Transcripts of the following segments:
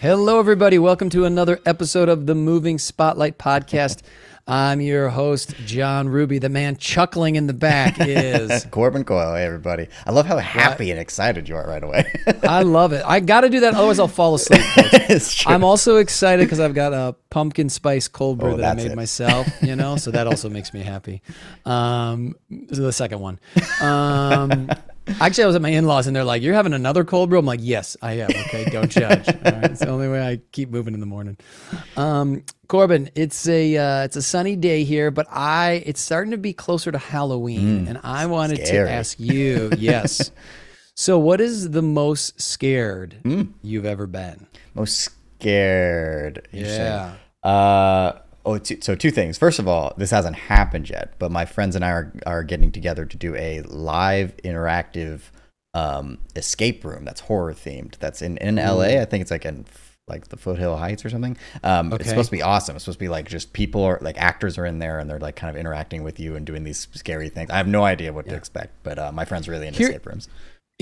Hello, everybody. Welcome to another episode of the Moving Spotlight Podcast. I'm your host, John Ruby. The man chuckling in the back is Corbin Coyle. Hey, everybody. I love how happy and excited you are right away. I love it. I got to do that, otherwise I'll fall asleep. it's true. I'm also excited because I've got a pumpkin spice cold brew Oh, that I made it. myself. You know, so that also makes me happy. Um, this is the second one. Um, actually, I was at my in-laws and they're like, "You're having another cold brew?" I'm like, "Yes, I am." Okay, don't judge. All right? It's the only way I keep moving in the morning. Um, Corbin, it's a uh, it's a sunny day here, but I it's starting to be closer to Halloween, and I wanted Mm, scary. to ask you, yes. So, what is the most scared Mm. you've ever been? Most scared. you say. Yeah. Uh, oh, two, so two things. First of all, this hasn't happened yet, but my friends and I are, are getting together to do a live interactive um, escape room that's horror themed. That's in, in LA. I think it's like in like the Foothill Heights or something. Um, Okay. It's supposed to be awesome. It's supposed to be like just people are like actors are in there and they're like kind of interacting with you and doing these scary things. I have no idea what to expect, but uh, my friends are really into Here- escape rooms.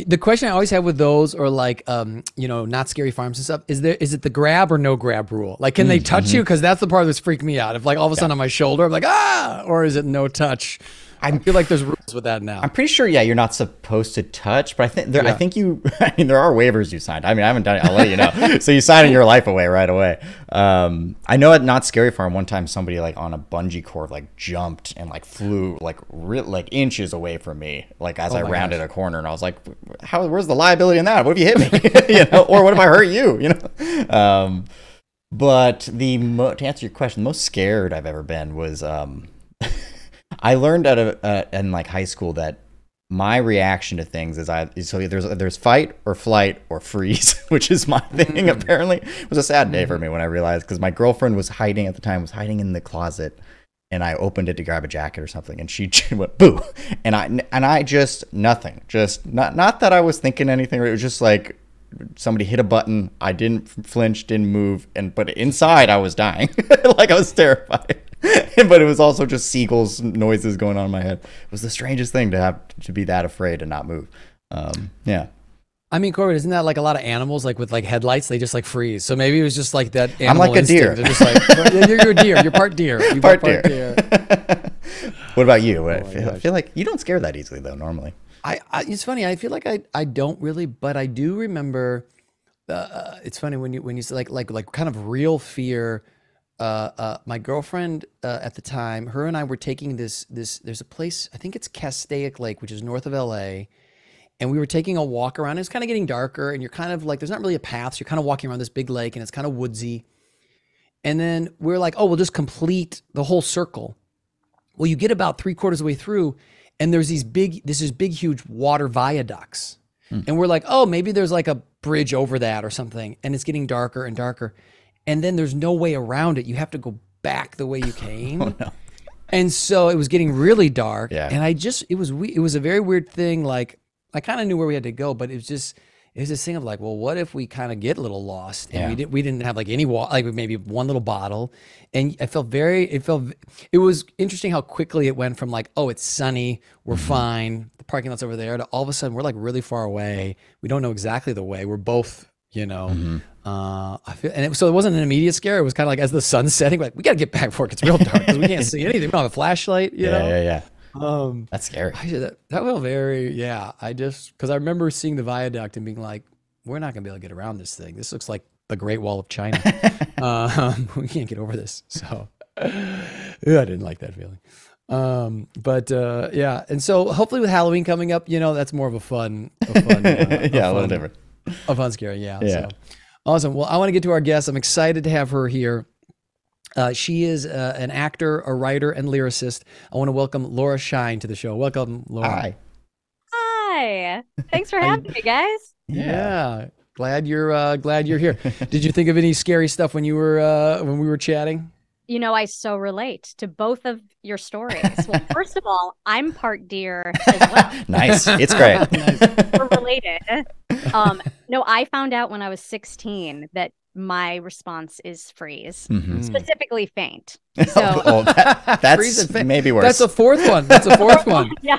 The question I always have with those, or like, um, you know, Knott's Scary Farms and stuff, is there is it the grab or no grab rule? Like, can they touch you? Because that's the part that's freaked me out. If like all of a sudden on my shoulder, I'm like, ah, or is it no touch? I feel like there's rules with that now. I'm pretty sure, yeah, you're not supposed to touch, but I think there, I think you, I mean, there are waivers you signed. I mean, I haven't done it. I'll let you know. so you signing your life away right away. Um, I know at Knott's Scary Farm, one time somebody like on a bungee cord like jumped and like flew like re- like inches away from me, like as I Oh my rounded a corner, and I was like, how? Where's the liability in that? What if you hit me? you know, or what if I hurt you? You know. Um, but the mo- to answer your question, the most scared I've ever been was um, I learned at a uh, in like high school that my reaction to things is I so there's there's fight or flight or freeze, which is my thing. Apparently, it was a sad day for me when I realized because my girlfriend was hiding at the time was hiding in the closet, and I opened it to grab a jacket or something, and she went boo, and I and I just nothing, just not not that I was thinking anything. It was just like somebody hit a button. I didn't flinch, didn't move, and but inside I was dying, like I was terrified. but it was also just seagulls noises going on in my head. It was the strangest thing to have to be that afraid and not move. Um, yeah, I mean, Corbin, isn't that like a lot of animals, like with like headlights, they just like freeze? So maybe it was just like that. I'm like animal a deer. They're just like you're, you're a deer. You're part deer. You're part got deer. what about you? I, Oh my feel, I feel like you don't scare that easily though. Normally, I, I it's funny. I feel like I I don't really, but I do remember. Uh, it's funny when you when you say like like like kind of real fear. Uh, uh, my girlfriend uh, at the time, her and I were taking this this. There's a place I think it's Castaic Lake, which is north of L.A. And we were taking a walk around. It's kind of getting darker, and you're kind of like there's not really a path. So you're kind of walking around this big lake, and it's kind of woodsy. And then we're like, oh, we'll just complete the whole circle. Well, you get about three quarters of the way through, and there's these big, this is big, huge water viaducts. And we're like, oh, maybe there's like a bridge over that or something. And it's getting darker and darker. And then there's no way around it. You have to go back the way you came. And so it was getting really dark. Yeah. And I just, it was, we- it was a very weird thing. Like, I kind of knew where we had to go, but it was just, it was this thing of like, well, what if we kind of get a little lost and Yeah. we didn't, we didn't have like any water, like maybe one little bottle. And I felt very, it felt, it was interesting how quickly it went from like, oh, it's sunny, we're Mm-hmm. fine, the parking lot's over there, to all of a sudden we're like really far away. We don't know exactly the way. We're both, you know, Mm-hmm. Uh, I feel, and it, so it wasn't an immediate scare. It was kind of like as the sun's setting, like we got to get back before it gets real dark because we can't see anything. We don't have a flashlight, you yeah, know. yeah, yeah. Um, That's scary. I, that that felt very, yeah. I just because I remember seeing the viaduct and being like, we're not gonna be able to get around this thing. This looks like the Great Wall of China. um, we can't get over this. So yeah, I didn't like that feeling. Um, but uh, yeah, and so hopefully with Halloween coming up, you know, that's more of a fun, a fun, uh, a yeah, a little different. a fun scary, yeah. Yeah. So awesome. Well, I want to get to our guest. I'm excited to have her here. Uh, she is uh, an actor, a writer, and lyricist. I want to welcome Laura Schein to the show. Welcome, Laura. Hi. Hi. Thanks for having me, guys. Yeah. Glad you're uh, glad you're here. Did you think of any scary stuff when you were uh, when we were chatting? You know, I so relate to both of your stories. Well, first of all, I'm part deer as well. Nice. It's great. We're related. Um, no, I found out when I was 16 that my response is freeze, Mhm. specifically faint. So, oh, that, that's Freeze maybe worse. That's a fourth one. That's a fourth one. yeah.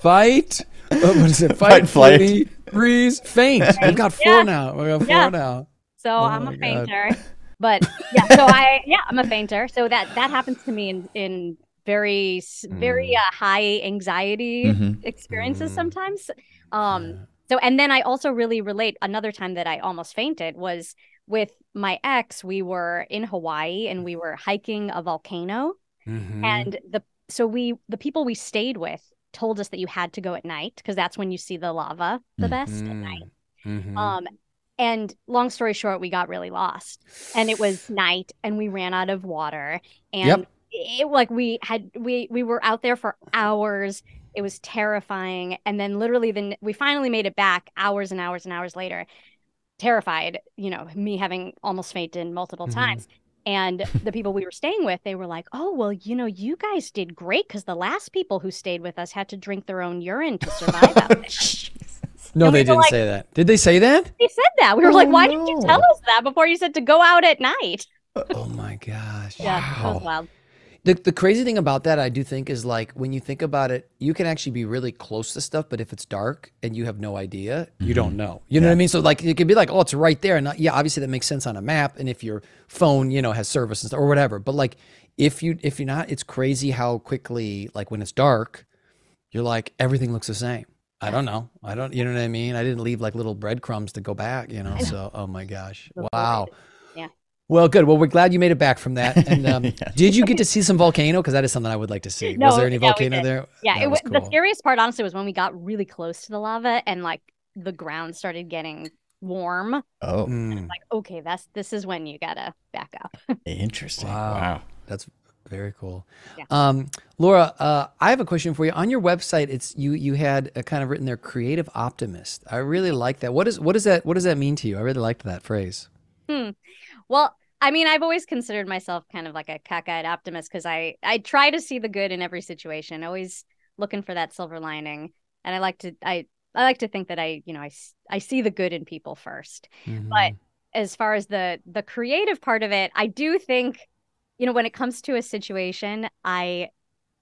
Fight. uh, What is it? Fight, Fight, flight. flee, freeze, faint. We've got four Yeah. now. We got four Yeah. now. so Oh I'm my a God. fainter. But yeah, so I yeah, I'm a fainter. So that that happens to me in in very very Mm. uh, high anxiety Mhm. experiences Mm. sometimes. Um Yeah. So and then I also really relate another time that I almost fainted was with my ex. We were in Hawaii and we were hiking a volcano Mhm. and the so we the people we stayed with told us that you had to go at night because that's when you see the lava the best at night. Mhm. Um, and long story short, we got really lost, and it was night, and we ran out of water, and Yep. it like we had we we were out there for hours. It was terrifying, and then literally, then we finally made it back hours and hours and hours later, terrified. You know, me having almost fainted multiple Mhm. times. And the people we were staying with, they were like, "Oh, well, you know, you guys did great because the last people who stayed with us had to drink their own urine to survive out there." no, and they were didn't like- say that. Did they say that? They said that. We were like, Oh, why didn't you tell us that before you said to go out at night? Oh my gosh. Yeah, that was wild. The, the crazy thing about that, I do think, is like when you think about it, you can actually be really close to stuff, but if it's dark and you have no idea, you don't mm-hmm. know. You know what I mean? So like it could be like, oh, it's right there, and not, yeah, obviously that makes sense on a map, and if your phone, you know, has service and stuff or whatever. But like if you if you're not, it's crazy how quickly like when it's dark, you're like everything looks the same. I don't know. I don't. You know what I mean? I didn't leave like little breadcrumbs to go back. You know. So oh my gosh. Wow. Void. Yeah. Well, good. Well, we're glad you made it back from that. And um, Yeah. did you get to see some volcano? Because that is something I would like to see. No, was there any yeah, volcano there? Yeah, That it was was the scariest part, honestly, was when we got really close to the lava and like the ground started getting warm. Oh, Mm, Like, okay, that's this is when you gotta back up. interesting. Wow. Wow. that's very cool. Yeah. Um, Laura, uh, I have a question for you. On your website, it's you. You had uh kind of written there, "creative optimist." I really like that. What is what does that What does that mean to you? I really liked that phrase. Well, I mean, I've always considered myself kind of like a cockeyed optimist because I I try to see the good in every situation, always looking for that silver lining, and I like to I I like to think that I you know I I see the good in people first. But Mhm. as far as the the creative part of it, I do think, you know, when it comes to a situation, I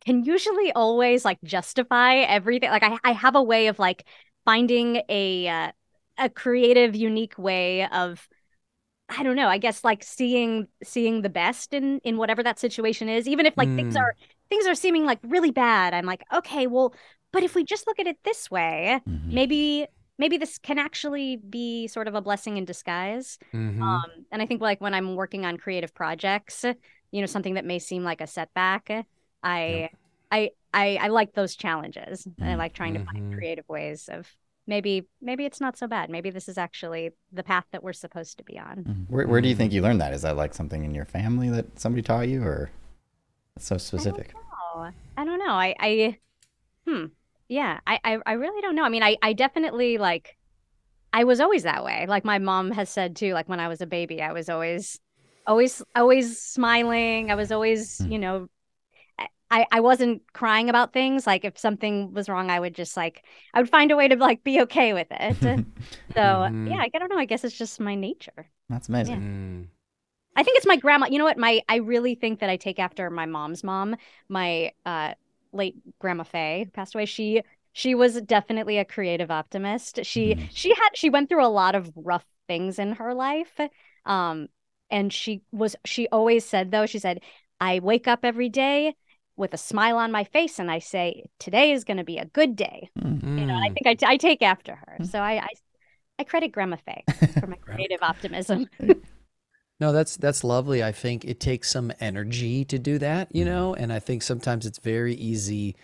can usually always like justify everything. Like I I have a way of like finding a uh, a creative, unique way of I don't know, I guess like seeing seeing the best in in whatever that situation is, even if like things Mm. are things are seeming like really bad. I'm like, okay, well, but if we just look at it this way, Mhm. maybe maybe this can actually be sort of a blessing in disguise. Mhm. Um, and I think like when I'm working on creative projects, you know, something that may seem like a setback, I I I I like those challenges. And I Mhm. like trying to find creative ways of maybe maybe it's not so bad. Maybe this is actually the path that we're supposed to be on. Mhm. Where, where do you Mm. think you learned that? Is that like something in your family that somebody taught you, or it's so specific? Oh, I don't know. I, I, hmm. Yeah, I, I, I really don't know. I mean, I, I definitely like, I was always that way. Like my mom has said too, like when I was a baby, I was always, always, always smiling. I was always, Hmm. you know, I, I wasn't crying about things. Like if something was wrong, I would just like, I would find a way to like be okay with it. So Mhm. yeah, I don't know. I guess it's just my nature. That's amazing. Mm. I think it's my grandma. You know what? My I really think that I take after my mom's mom, my uh late grandma Faye, who passed away. She she was definitely a creative optimist. She Mhm. she had she went through a lot of rough things in her life. Um and she was she always said though, she said, I wake up every day with a smile on my face and I say, today is going to be a good day. Mm. You know, I Mm. think I, t- I take after her. Mm. So I, I I credit Grandma Faye for my creative optimism. No, that's that's lovely. I think it takes some energy to do that, you know, and I think sometimes it's very easy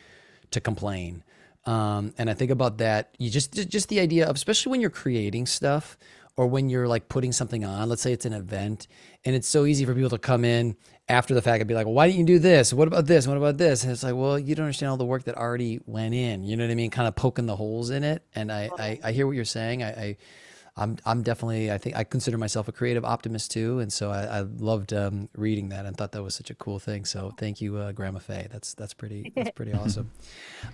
to complain. Um, and I think about that. You just just just the idea of, especially when you're creating stuff or when you're like putting something on. Let's say it's an event, and it's so easy for people to come in after the fact and be like, "Well, why didn't you do this? What about this? What about this?" And it's like, "Well, you don't understand all the work that already went in." You know what I mean? Kind of poking the holes in it. And I I, I hear what you're saying. I, I I'm I'm definitely I think I consider myself a creative optimist too, and so I, I loved um, reading that and thought that was such a cool thing. So thank you, uh, Grandma Faye. That's that's pretty that's pretty awesome.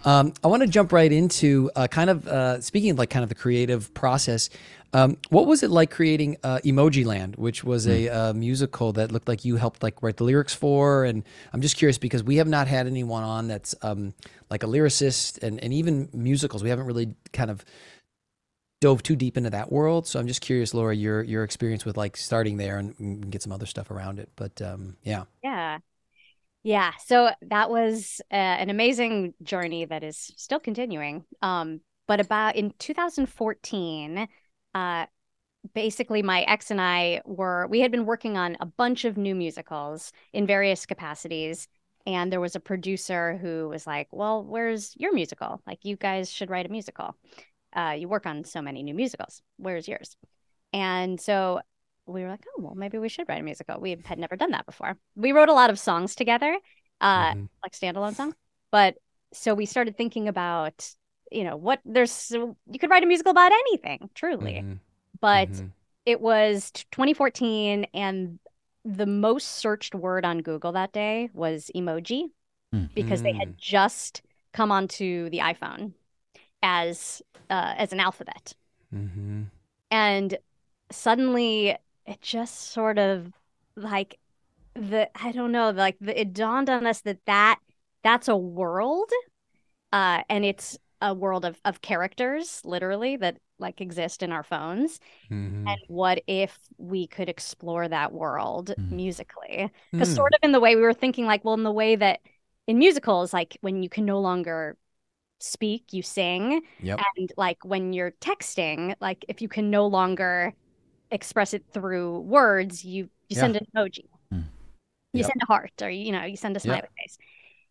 Um, I want to jump right into uh, kind of uh, speaking of like kind of the creative process. Um, what was it like creating uh, Emojiland, which was a uh, musical that looked like you helped like write the lyrics for? And I'm just curious because we have not had anyone on that's um, like a lyricist and and even musicals. We haven't really kind of dove too deep into that world. So I'm just curious, Laura, your your experience with like starting there and, get some other stuff around it. But um, yeah. Yeah. Yeah. So that was uh, an amazing journey that is still continuing. Um, but about in 2014, uh, basically my ex and I were we had been working on a bunch of new musicals in various capacities and there was a producer who was like, "Well, where's your musical? Like you guys should write a musical. Uh, you work on so many new musicals. Where's yours?" And so we were like, "Oh, well, maybe we should write a musical." We had never done that before. We wrote a lot of songs together, uh, Mhm. like standalone songs, but so we started thinking about, you know, what there's you could write a musical about anything, truly Mhm. but Mhm. it was 2014 and the most searched word on Google that day was emoji because they had Mm. just come onto the iPhone as uh, as an alphabet Mhm. and suddenly it just sort of like the I don't know like the, it dawned on us that that that's a world uh and it's a world of of characters literally that like exist in our phones Mhm. and what if we could explore that world Mm. musically because Mm. sort of in the way we were thinking like well in the way that in musicals like when you can no longer speak you sing Yep. and like when you're texting like if you can no longer express it through words you you Yeah. send an emoji Mm. you Yep. send a heart or you know you send a Yep. smiley face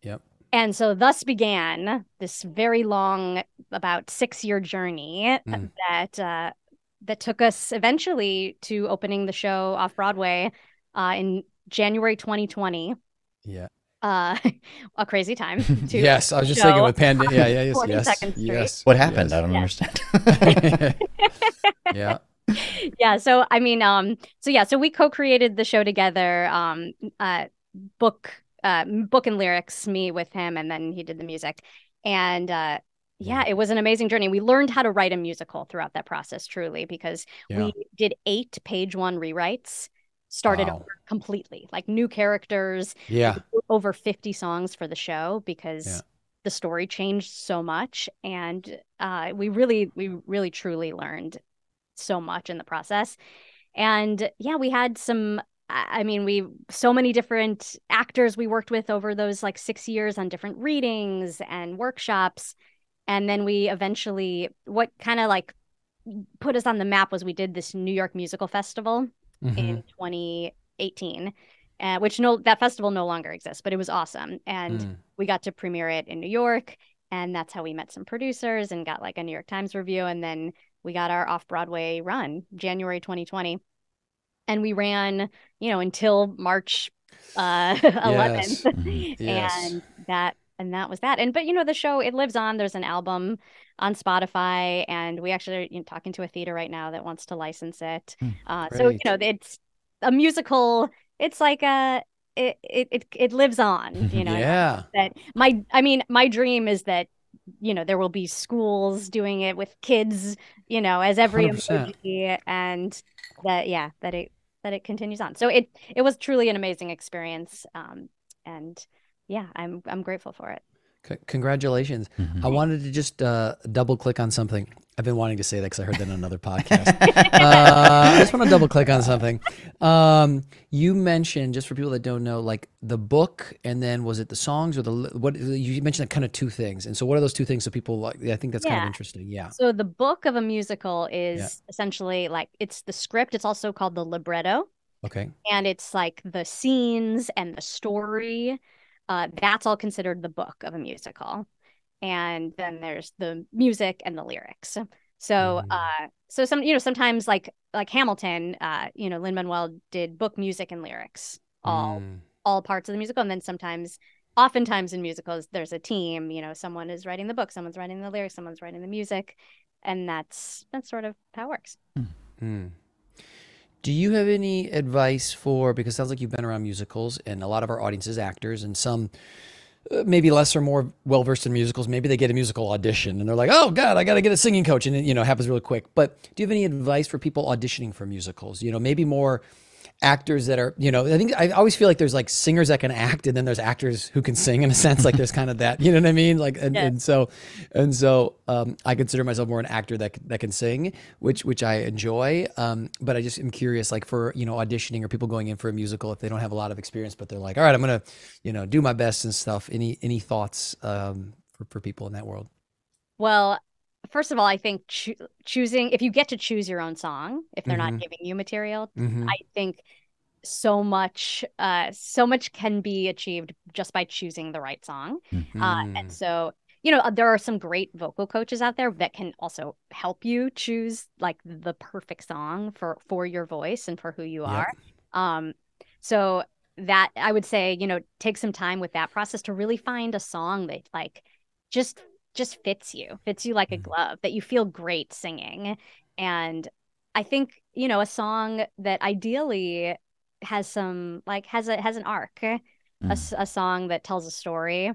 Yep. and so thus began this very long about six year journey Mm. that uh that took us eventually to opening the show off broadway uh in january 2020 Yeah. Uh a crazy time to Yes, I was just thinking with pandemic. Yeah, yeah, yes, 42nd yes, yes. What happened? I don't Yes. understand. yeah. yeah so i mean um so yeah so we co-created the show together um uh book uh book and lyrics me with him and then he did the music and uh yeah it was an amazing journey we learned how to write a musical throughout that process truly because Yeah. we did eight page one rewrites started Wow. over completely like new characters Yeah. over 50 songs for the show because Yeah. the story changed so much and uh, we really we really truly learned so much in the process and yeah we had some I mean we so many different actors we worked with over those like 6 years on different readings and workshops and then we eventually what kind of like put us on the map was we did this New York Musical Festival Mhm. in 2018 uh, which no that festival no longer exists but it was awesome and Mm. we got to premiere it in New York and that's how we met some producers and got like a New York Times review and then we got our off-Broadway run January 2020 and we ran you know until March uh 11th Yes. Mhm. Yes. and that and that was that and but you know the show it lives on there's an album on Spotify and we actually are you know, talking to a theater right now that wants to license it Hmm, uh so you know it's a musical it's like a it it it, it lives on you know Yeah. that my I mean my dream is that you know there will be schools doing it with kids you know as every 100%. emoji and that yeah that it that it continues on so it it was truly an amazing experience um and yeah I'm I'm grateful for it C- congratulations. Mhm. I wanted to just uh, double click on something. I've been wanting to say that because I heard that on another podcast. uh, I just want to double click on something. Um, you mentioned just for people that don't know, like the book, and then was it the songs or the what? You mentioned kind of two things, and so what are those two things? So people like, I think that's kind of interesting. Yeah. so the book of a musical is essentially like it's the script it's also called the libretto Okay. and it's like the scenes and the story uh, that's all considered the book of a musical and then there's the music and the lyrics so Mhm. uh so some you know sometimes like like hamilton uh you know lin manuel did book music and lyrics all Mm. all parts of the musical and then sometimes oftentimes in musicals there's a team you know someone is writing the book someone's writing the lyrics someone's writing the music and that's that's sort of how it works Mm. Do you have any advice for because it sounds like you've been around musicals and a lot of our audience is actors and some uh, maybe less or more well versed in musicals maybe they get a musical audition and they're like oh god I got to get a singing coach and it you know happens really quick. But do you have any advice for people auditioning for musicals? You know maybe more actors that are, you know, I think I always feel like there's like singers that can act, and then there's actors who can sing in a sense. Like there's kind of that, you know what I mean? Like, and, Yeah. and so, and so, um, I consider myself more an actor that that can sing, which which I enjoy. Um, but I just am curious, like for you know auditioning or people going in for a musical, if they don't have a lot of experience, but they're like, all right, I'm gonna, you know, do my best and stuff. Any any thoughts um, for for people in that world? Well, first of all, I think choo choosing if you get to choose your own song, if they're Mhm. not giving you material, Mm-hmm. I think so much uh so much can be achieved just by choosing the right song. Mm-hmm. Uh, and so, you know, there are some great vocal coaches out there that can also help you choose like the perfect song for for your voice and for who you Yep. are. Um, so that I would say, you know, take some time with that process to really find a song that like just just fits you, fits you like a Mhm. glove, that you feel great singing. And I think, you know, a song that ideally has some like has a has an arc, a, Mm. s- a song that tells a story,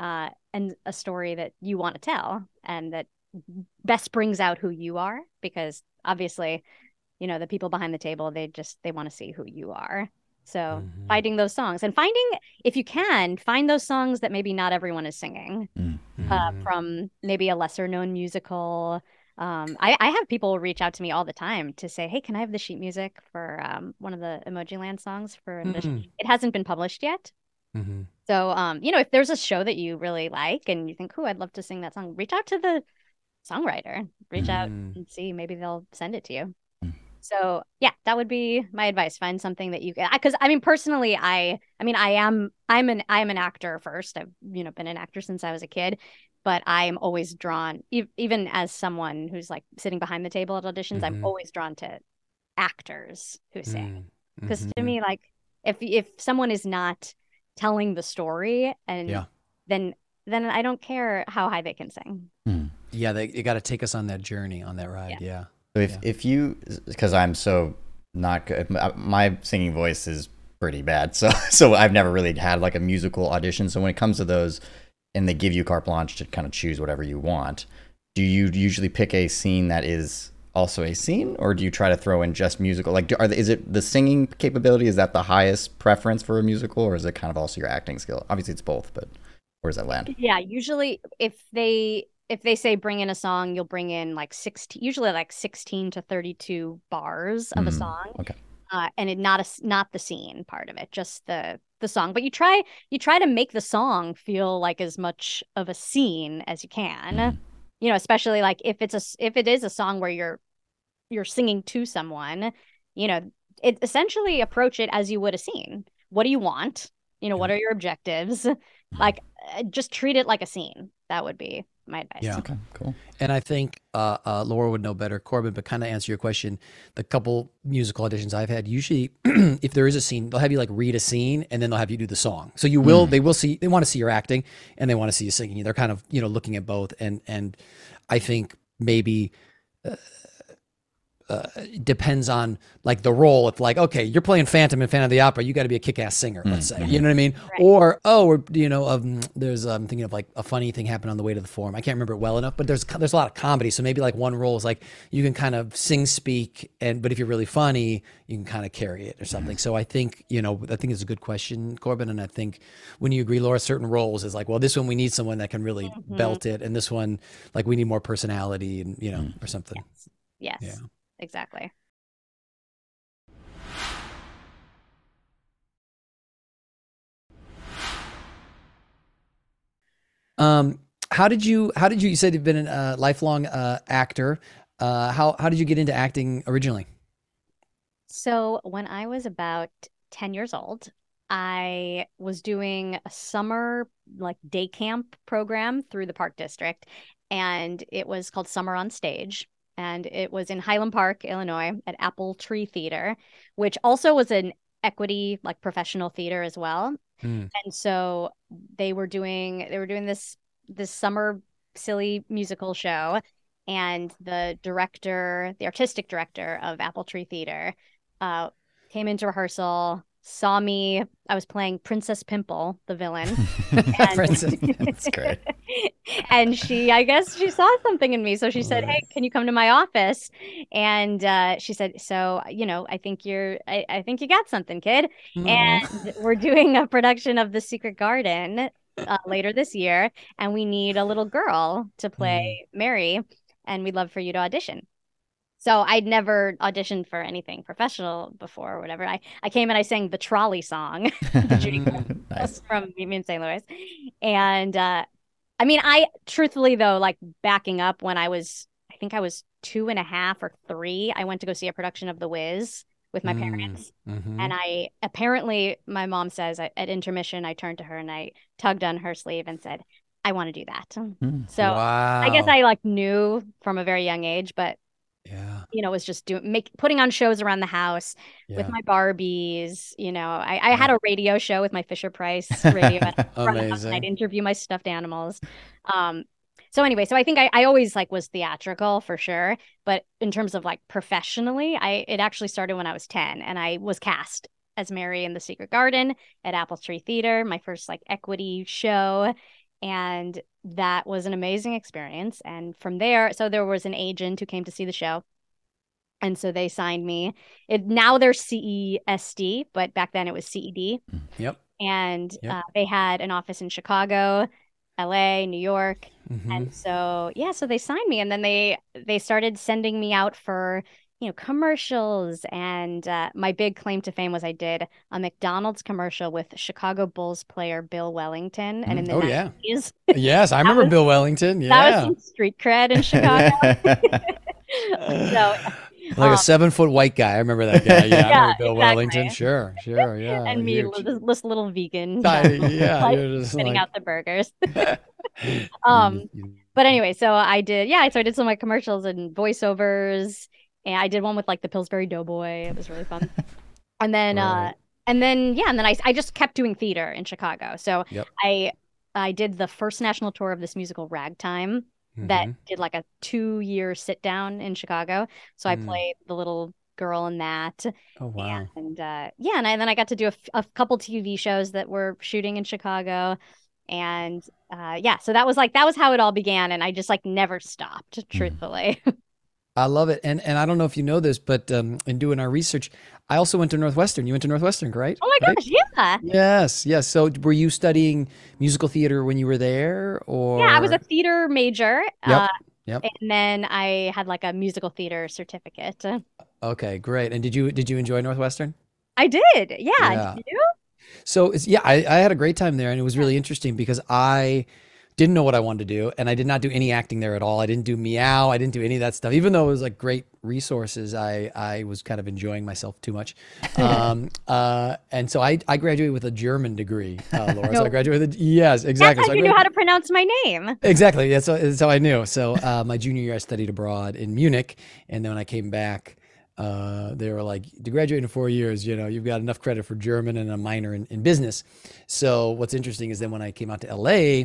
uh, and a story that you want to tell and that best brings out who you are because obviously, you know, the people behind the table, they just they want to see who you are. So Mhm. finding those songs and finding, if you can, find those songs that maybe not everyone is singing uh, Mhm. from maybe a lesser known musical. Um, I, I have people reach out to me all the time to say, "Hey, can I have the sheet music for um, one of the Emojiland songs for Ambition?" Mhm. It hasn't been published yet, Mhm. so um, you know, if there's a show that you really like and you think, "Oh, I'd love to sing that song," reach out to the songwriter. Reach out Mhm. and see. Maybe they'll send it to you. So yeah, that would be my advice. Find something that you can, because I mean, personally, I, I mean, I am, I'm an, I'm an actor first. I've, you know, been an actor since I was a kid, but I'm always drawn, e- even as someone who's like sitting behind the table at auditions, I'm Mhm. always drawn to actors who sing. Mm. Because to me, like, if if someone is not telling the story, and Yeah. then then I don't care how high they can sing. Mm. Yeah, they you got to take us on that journey, on that ride. Yeah. So if, Yeah. if you, because I'm so not good, my- uh, my singing voice is pretty bad. So so I've never really had like a musical audition. So when it comes to those, and they give you carte blanche to kind of choose whatever you want, do you usually pick a scene that is also a scene, or do you try to throw in just musical? Like, do, are is it the singing capability? Is that the highest preference for a musical, or is it kind of also your acting skill? Obviously, it's both, but where does that land? Yeah, usually if they if they say bring in a song, you'll bring in like 16, usually like 16 to 32 bars of a Mm, song. okay. Uh, and it not a, not the scene part of it, just the the song. But you try you try to make the song feel like as much of a scene as you can. Mhm. You know, especially like if it's a if it is a song where you're you're singing to someone, you know, it essentially approach it as you would a scene. What do you want? You know, what are your objectives? Like uh, just treat it like a scene. That would be my advice. Yeah. Okay, cool. And I think uh, uh, Laura would know better, Corbin, but kind of answer your question. The couple musical auditions I've had, usually, if there is a scene, they'll have you like read a scene and then they'll have you do the song. So you will, Mm. they will see, they want to see your acting and they want to see you singing. They're kind of, you know, looking at both. And, and I think maybe, uh, uh, it depends on like the role. If like, okay, you're playing Phantom in Phantom of the Opera, you got to be a kick-ass singer, let's say. You know what I mean? Right. Or oh, or you know, um, there's I'm um, thinking of like a funny thing happened on the way to the forum. I can't remember it well enough, but there's there's a lot of comedy, so maybe like one role is like you can kind of sing, speak, and but if you're really funny, you can kind of carry it or something. So I think you know, I think it's a good question, Corbin, and I think when you agree, Laura, certain roles is like, well, this one we need someone that can really Mhm. belt it, and this one like we need more personality and you know or something. Yes. Yeah. Exactly. Um, how did you? How did you? You said you've been a lifelong uh, actor. Uh, how how did you get into acting originally? So when I was about 10 years old, I was doing a summer like day camp program through the park district and it was called Summer on Stage and it was in Highland Park, Illinois at Apple Tree Theater, which also was an equity like professional theater as well. Mm. And so they were doing they were doing this this summer silly musical show and the director, the artistic director of Apple Tree Theater uh came into rehearsal, saw me. I was playing Princess Pimple, the villain. And, Princess- That's great. and she, I guess she saw something in me. So she said, Hey, can you come to my office? And uh, she said, So, you know, I think you're, I, I think you got something, kid. And we're doing a production of The Secret Garden uh, later this year. And we need a little girl to play Mary. And we'd love for you to audition. So I'd never auditioned for anything professional before or whatever. I, I came and I sang the trolley song nice. from me in St. Louis. And uh, I mean, I truthfully though, like backing up when I was, I think I was two and a half or three, I went to go see a production of The Wiz with my Mm. parents. Mhm. And I apparently, my mom says I, at intermission, I turned to her and I tugged on her sleeve and said, I want to do that. Mm. So wow. I guess I like knew from a very young age, but you know, was just doing make putting on shows around the house with my Barbies. You know, I, I had a radio show with my Fisher Price radio. at front of the house, and. I'd interview my stuffed animals. Um, so anyway, so I think I, I always like was theatrical for sure, but in terms of like professionally, I it actually started when I was ten, and I was cast as Mary in The Secret Garden at Apple Tree Theater, my first like equity show, and that was an amazing experience. And from there, so there was an agent who came to see the show. And so they signed me. It now they're CESD, but back then it was CED. Yep. And Yep. uh, they had an office in Chicago, LA, New York. Mhm. And so yeah, so they signed me and then they they started sending me out for you know commercials and uh, my big claim to fame was I did a McDonald's commercial with Chicago Bulls player Bill Wennington and in the Oh, yeah. yes, I remember was- Bill Wennington. yeah that was some street cred in Chicago. so like um, a seven foot white guy. I remember that guy. Yeah, I Yeah, remember Bill exactly. Wennington. Sure, sure, yeah. and me this, this little vegan Tiny, guy, yeah, like, you're just spitting like- out the burgers. um, But anyway, so I did, yeah, so I did some like commercials and voiceovers, and I did one with like the Pillsbury Doughboy. It was really fun. And then, uh, and then, yeah, and then I, I just kept doing theater in Chicago. So Yep. I, I did the first national tour of this musical Ragtime that Mhm. did like a two year sit down in Chicago. So I Mm. played the little girl in that. Oh wow. And uh, yeah, and, I, and then I got to do a, f- a couple TV shows that were shooting in Chicago. And uh, yeah, so that was like, that was how it all began. And I just like never stopped, truthfully. I love it, and and I don't know if you know this, but um, in doing our research, I also went to Northwestern. You went to Northwestern, right? oh my Right? gosh, yeah. Yes, yes. So were you studying musical theater when you were there, or Yeah, I was a theater major. Yep, Uh, yep. And then I had like a musical theater certificate. Okay, great. And did you did you enjoy Northwestern? I did. Yeah. Yeah. Did you? So it's, yeah, I, I had a great time there, and it was really interesting because I didn't know what I wanted to do, and I did not do any acting there at all. I didn't do Waa-Mu, I didn't do any of that stuff. Even though it was like great resources, I I was kind of enjoying myself too much. Um, uh, and so I I graduated with a German degree, uh, Laura. So I graduated yes, That's exactly. how So I you knew how to pronounce my name. Exactly. That's, that's how I knew. So uh, my junior year, I studied abroad in Munich, and then when I came back, uh, they were like, "To graduate in four years, you know, you've got enough credit for German and a minor in, in business." So what's interesting is then when I came out to LA,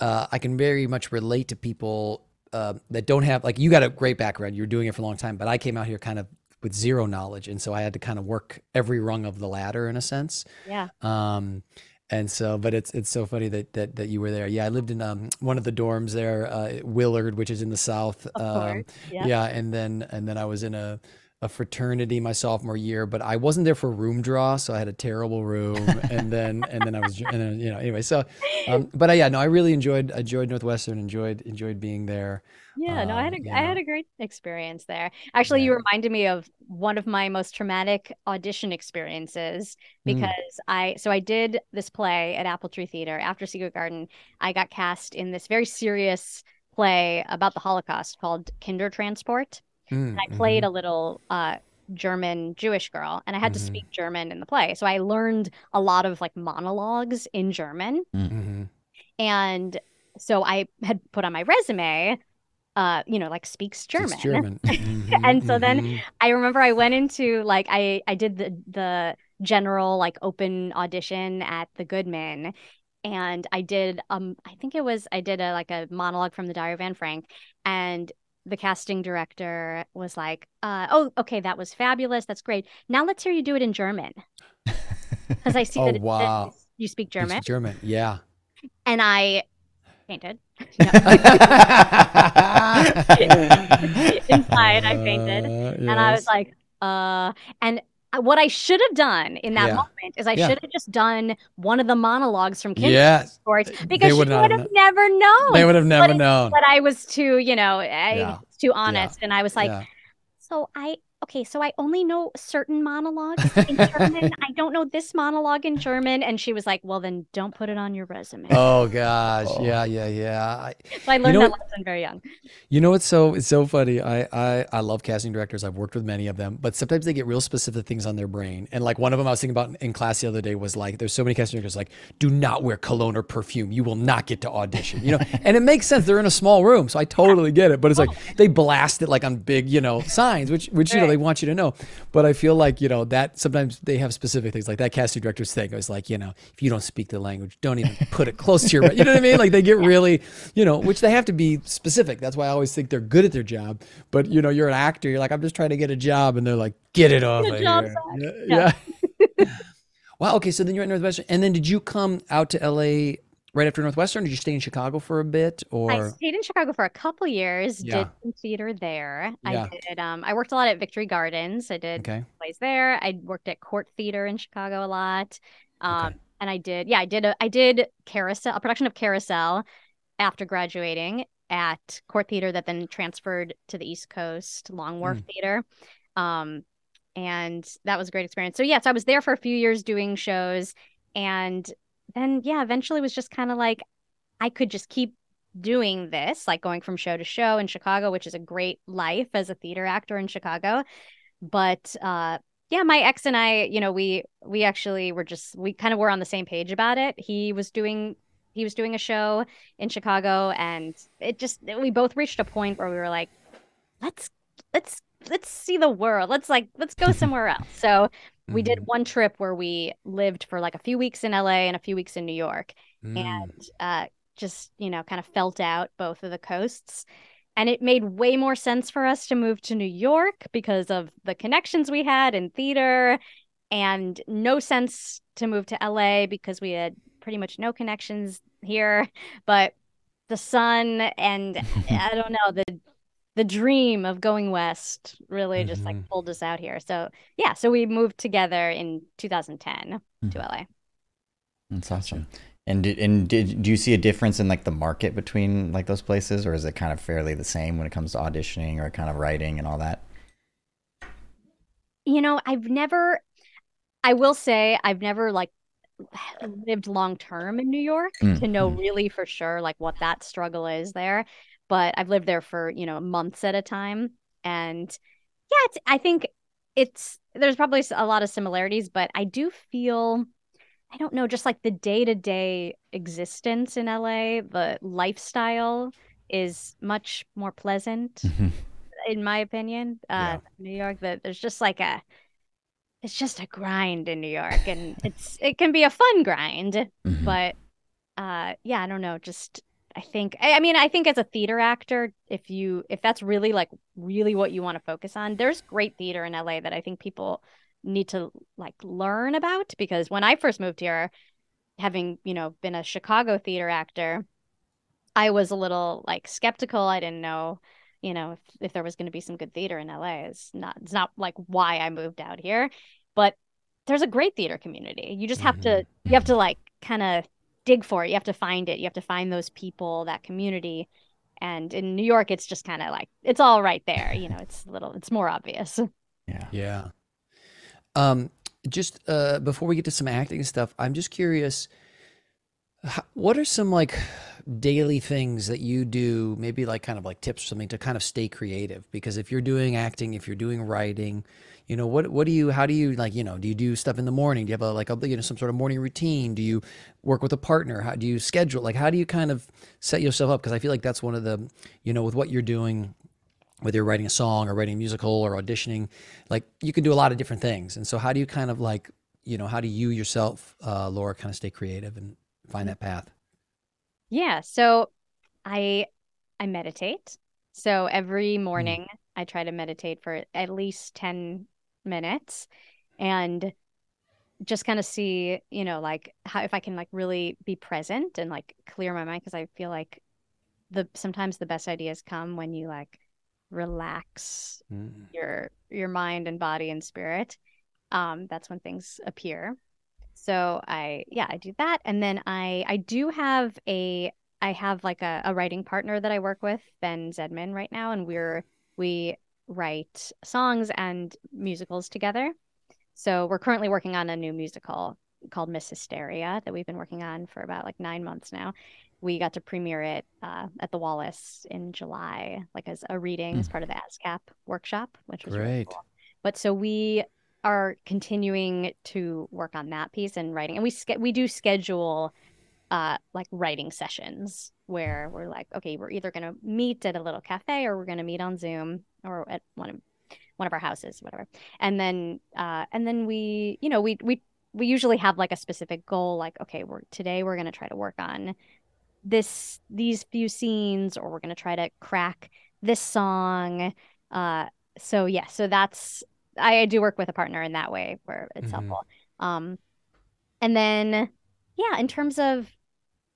uh, I can very much relate to people uh, that don't have like you got a great background. You're doing it for a long time, but I came out here kind of with zero knowledge, and so I had to kind of work every rung of the ladder in a sense. Yeah. Um, and so, but it's it's so funny that that that you were there. Yeah, I lived in um one of the dorms there, uh, Willard, which is in the south. Of um, course. Yeah. yeah, and then and then I was in a a fraternity my sophomore year, but I wasn't there for room draw, so I had a terrible room. And then and then I was and then you know anyway. So, um, but I, yeah, no, I really enjoyed enjoyed Northwestern, enjoyed enjoyed being there. Yeah, no, I had Um, a you I had a great experience there. Actually, you reminded me of one of my most traumatic audition experiences Mm. because I so I did this play at Apple Tree Theater after Secret Garden. I got cast in this very serious play about the Holocaust called Kindertransport. Mm, And I played mhm. a little uh German Jewish girl and I had to Mhm. speak German in the play. So I learned a lot of like monologues in German. Mhm. And so I had put on my resume, uh, you know, like speaks German. Speaks German. Mhm, And so then mhm. I remember I went into like I I did the the general like open audition at the Goodman and I did um I think it was I did a like a monologue from the Diary of Anne Frank and the casting director was like uh oh okay that was fabulous that's great now let's hear you do it in German because I see Oh, that, it- that you speak German, speak German. Yeah. and I fainted. Inside, I fainted, and I was like, uh, and what I should have done in that Yeah. moment is I Yeah. should have just done one of the monologues from Kindred yes. Sports because she would would have never known. They would have never it- known. but I was too, you know, I Yeah. was too honest, and I was like, so I okay, so I only know certain monologues in German. I don't know this monologue in German, and she was like, well, then don't put it on your resume. Oh gosh. Oh. Yeah, yeah, yeah. I, so I learned know that lesson very young. You know what's so it's so funny. I, I I love casting directors. I've worked with many of them, but sometimes they get real specific things on their brain. And like one of them I was thinking about in, in class the other day was like, there's so many casting directors like, do not wear cologne or perfume. You will not get to audition. You know, and it makes sense. They're in a small room, so I totally get it. But it's like they blast it like on big, you know, signs, which which you know They want you to know. But I feel like you know that sometimes they have specific things like that casting directors thing. I was like, you know, if you don't speak the language, don't even put it close to your. You know what I mean? Like they get really, you know, which they have to be specific. That's why I always think they're good at their job. But you know, you're an actor. You're like, I'm just trying to get a job, and they're like, get it off of here. Yeah. yeah. wow. Okay. So then you're at Northwestern, and then did you come out to LA right after Northwestern? Did you stay in Chicago for a bit, Or I stayed in Chicago for a couple years, Yeah. did some theater there. Yeah. I did um I worked a lot at Victory Gardens. I did okay? plays there. I worked at Court Theater in Chicago a lot. Um, Okay. and I did, yeah, I did a, I did Carousel, a production of Carousel after graduating at Court Theater that then transferred to the East Coast, Long Wharf Mm. Theater. Um, and that was a great experience. So yeah, so I was there for a few years doing shows and then yeah, eventually was just kind of like I could just keep doing this, like going from show to show in Chicago, which is a great life as a theater actor in Chicago. But uh yeah, my ex and I, you know, we we actually were just we kind of were on the same page about it. He was doing he was doing a show in Chicago and it just we both reached a point where we were like, let's let's let's see the world. Let's like let's go somewhere else. So we did Mhm. one trip where we lived for like a few weeks in LA and a few weeks in New York Mm. and uh, just you know kind of felt out both of the coasts and it made way more sense for us to move to new york because of the connections we had in theater and no sense to move to la because we had pretty much no connections here but the sun and i don't know the the dream of going west really just Mhm. like pulled us out here so yeah so we moved together in 2010 to la That's awesome. And did and did do you see a difference in like the market between like those places, or is it kind of fairly the same when it comes to auditioning or kind of writing and all that? You know, I've never, I will say, I've never like lived long term in New York Mm, to know mm. really for sure like what that struggle is there. But I've lived there for, you know, months at a time. And yeah, it's, I think it's, there's probably a lot of similarities, but I do feel, I don't know, just like the day to day existence in LA, the lifestyle is much more pleasant Mhm. in my opinion. Uh, New York, that there's just like a, it's just a grind in New York, and it's it can be a fun grind, Mhm. but uh, yeah, I don't know. Just I think, I, I mean, I think as a theater actor, if you if that's really like really what you want to focus on, there's great theater in LA that I think people need to like learn about because when I first moved here, having you know been a Chicago theater actor, I was a little like skeptical. I didn't know you know, if, if there was going to be some good theater in LA. It's not it's not like why I moved out here, but there's a great theater community. You just have to mm-hmm. you have to like kind of dig for it. You have to find it. You have to find those people, that community. And in New York, it's just kind of like it's all right there. You know, it's a little it's more obvious. Yeah. Yeah. Um, just uh, before we get to some acting stuff, I'm just curious. What are some like daily things that you do, maybe like kind of like tips or something to kind of stay creative? Because if you're doing acting, if you're doing writing, you know, what what do you how do you like, you know, do you do stuff in the morning? Do you have a like a you know some sort of morning routine? Do you work with a partner? How do you schedule? Like how do you kind of set yourself up? Because I feel like that's one of the, you know, with what you're doing, whether you're writing a song or writing a musical or auditioning, like you can do a lot of different things. And so how do you kind of like, you know, how do you yourself, uh, Laura, kind of stay creative and find that path? Yeah, so I I meditate. So every morning I try to meditate for at least 10 minutes and just kind of see, you know, like how if I can like really be present and like clear my mind because I feel like the sometimes the best ideas come when you like relax Mm. your your mind and body and spirit. Um, that's when things appear. So I yeah, I do that. And then I I do have a I have like a, a writing partner that I work with, Ben Zedman, right now, and we're we write songs and musicals together. So we're currently working on a new musical called Miss Hysteria that we've been working on for about like nine months now. We got to premiere it uh, at the Wallis in July, like as a reading as part of the ASCAP workshop, which was really Great. cool. But so we are continuing to work on that piece and writing, and we we do schedule uh like writing sessions where we're like, okay, we're either gonna meet at a little cafe or we're gonna meet on Zoom or at one of one of our houses, whatever. And then uh and then we, you know, we we we usually have like a specific goal, like, okay, we're today we're gonna try to work on this these few scenes or we're gonna try to crack this song. Uh so yeah, so that's I, I do work with a partner in that way where it's Mhm. helpful. Um and then yeah, in terms of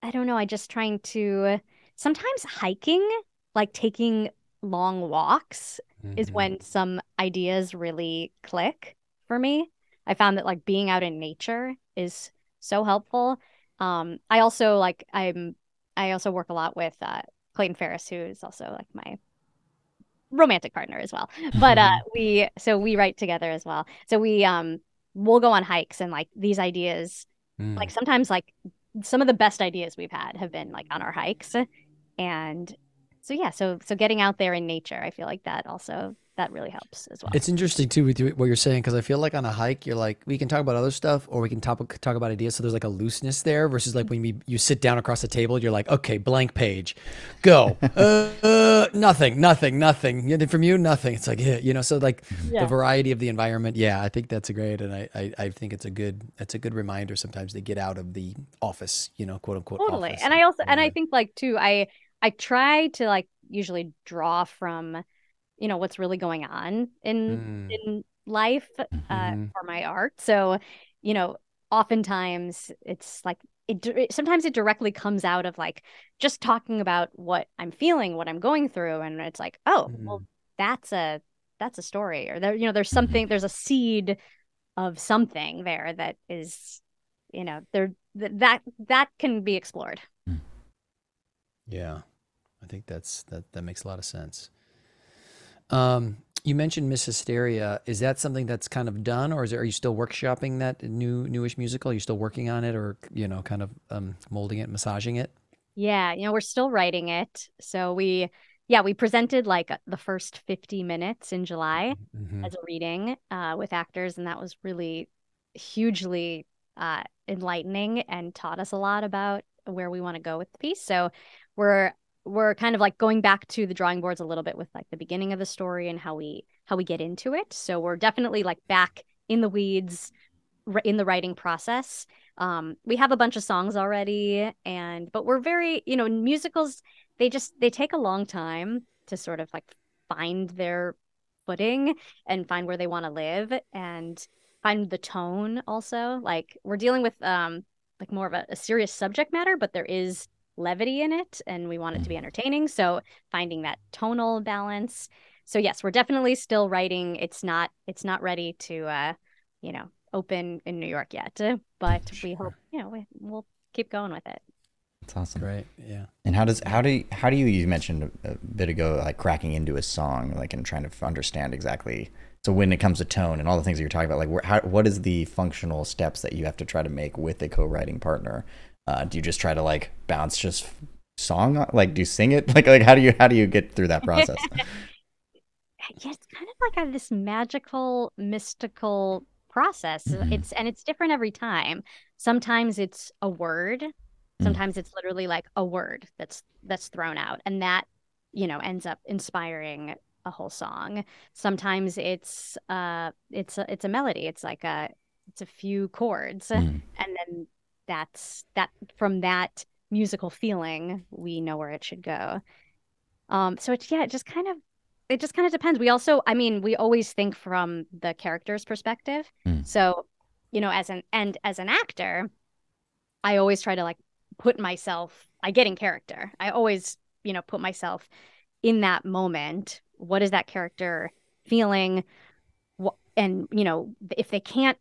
I don't know, I just trying to sometimes hiking, like taking long walks is Mhm. when some ideas really click for me. I found that like being out in nature is so helpful. Um, I also like I'm I also work a lot with uh, Clayton Ferris, who is also like my romantic partner as well. But uh, we so we write together as well. So we um we'll go on hikes and like these ideas Mm. like sometimes like some of the best ideas we've had have been like on our hikes and so yeah so so getting out there in nature i feel like that also that really helps as well It's interesting too with you- what you're saying because I feel like on a hike you're like we can talk about other stuff or we can talk talk about ideas. So there's like a looseness there versus like when we, you sit down across the table, you're like, okay, blank page, go, uh, uh, nothing, nothing, nothing. From you, nothing. It's like yeah, you know. So like Yeah. the variety of the environment, yeah, I think that's a great, and I, I I think it's a good it's a good reminder sometimes to get out of the office, you know, quote unquote. totally and i also and i think like too i i try to like usually draw from you know what's really going on in Mm, in life uh, mhm. for my art so you know oftentimes it's like it, it sometimes it directly comes out of like just talking about what i'm feeling what i'm going through and it's like oh well Mm. that's a that's a story or there you know there's something there's a seed of something there that is you know there th- that that can be explored Yeah, I think that's that that makes a lot of sense. Um, you mentioned Miss Hysteria. Is that something that's kind of done, or is it, are you still workshopping that new newish musical? Are you still working on it, or you know, kind of um, molding it, massaging it? yeah you know we're still writing it so we yeah we presented like the first 50 minutes in july hmm as a reading uh, with actors, and that was really hugely uh, enlightening and taught us a lot about where we want to go with the piece. So we're we're kind of like going back to the drawing boards a little bit with like the beginning of the story and how we how we get into it. So we're definitely like back in the weeds in the writing process. Um, we have a bunch of songs already, and but we're very you know musicals they just they take a long time to sort of like find their footing and find where they want to live and find the tone also like we're dealing with um like more of a, a serious subject matter but there is levity in it and we want it to be entertaining so finding that tonal balance so yes we're definitely still writing it's not it's not ready to uh you know open in new york yet but we hope you know we, we'll keep going with it That's awesome. Great. Yeah. And how does how do you, how do you you mentioned a, a bit ago like cracking into a song like and trying to understand exactly so when it comes to tone and all the things that you're talking about like where, how, what is the functional steps that you have to try to make with a co-writing partner uh, do you just try to like bounce just song on- like do you sing it like like how do you how do you get through that process yeah, it's kind of like a, this magical, mystical process. Mhm. It's and it's different every time. Sometimes it's a word. Sometimes it's literally like a word that's that's thrown out, and that you know ends up inspiring a whole song. Sometimes it's uh it's a, it's a melody. It's like a it's a few chords, Mm. and then that's that from that musical feeling we know where it should go. Um, so it's yeah, it just kind of it just kind of depends. We also, I mean, we always think from the character's perspective. Mm. So you know, as an and as an actor, I always try to like put myself, I get in character. I always, you know, put myself in that moment. What is that character feeling? And, you know, if they can't,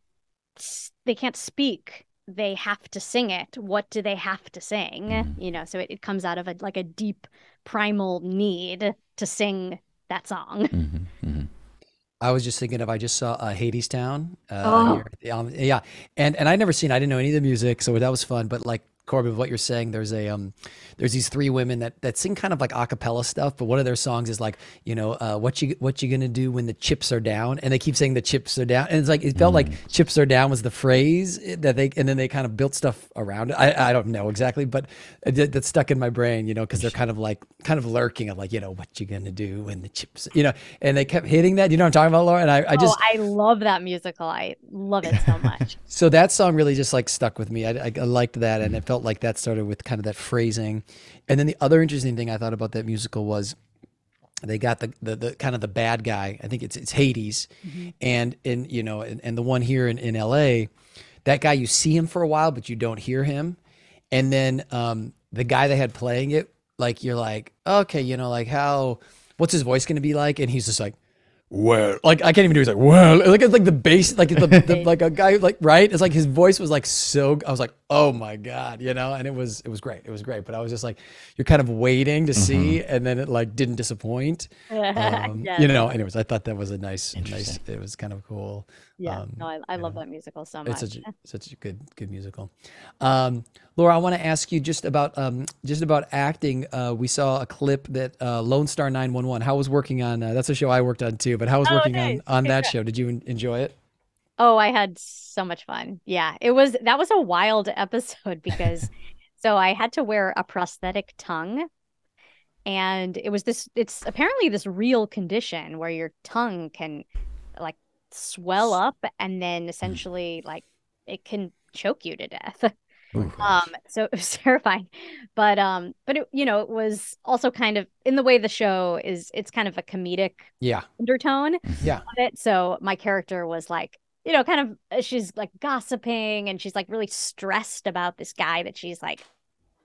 they can't speak, they have to sing it. What do they have to sing? Mm-hmm. You know, so it, it comes out of a like a deep primal need to sing that song. Mm-hmm. Mm-hmm. I was just thinking of I just saw uh, Hadestown. Uh, oh. Um, yeah, and and I'd never seen. I didn't know any of the music, so that was fun. But like Corbin, what you're saying, there's a um, there's these three women that that sing kind of like a cappella stuff, but one of their songs is like, you know, uh, what you what you gonna do when the chips are down, and they keep saying the chips are down, and it's like it felt mm. like chips are down was the phrase that they, and then they kind of built stuff around it. I I don't know exactly, but it, that stuck in my brain, you know, because they're kind of like kind of lurking of like, you know, what you gonna do when the chips, you know, and they kept hitting that. You know what I'm talking about, Laura? And I I just oh, I love that musical. I love it so much. so that song really just like stuck with me. I I, I liked that, and it felt like that started with kind of that phrasing. And then the other interesting thing I thought about that musical was they got the, the, the kind of the bad guy. I think it's it's Hades, mm-hmm. and in you know, and, and the one here in, in L.A. That guy, you see him for a while, but you don't hear him. And then um, the guy they had playing it, like you're like, okay, you know, like how, what's his voice going to be like? And he's just like, well, like I can't even do. He's like, well, like it's like the bass, like the, the like a guy, like right. It's like his voice was like so. I was like, oh my god, you know. And it was it was great. It was great. But I was just like, you're kind of waiting to mm-hmm. see, and then it like didn't disappoint. Um, yeah. You know. Anyways, I thought that was a nice, nice. It was kind of cool. Yeah, um, no, I, I love know. that musical so much. It's such a, such a good good musical. Um, Laura, I want to ask you just about um, just about acting. Uh, we saw a clip that uh, Lone Star Nine One One. How was working on? Uh, that's a show I worked on too. But how was oh, working nice. on on that show? Did you enjoy it? Oh, I had so much fun. Yeah, it was that was a wild episode because so I had to wear a prosthetic tongue and it was this it's apparently this real condition where your tongue can like swell up and then mm. essentially like it can choke you to death. um so it was terrifying but um but it you know it was also kind of in the way the show is it's kind of a comedic yeah undertone yeah it so my character was like you know kind of uh, she's like gossiping and she's like really stressed about this guy that she's like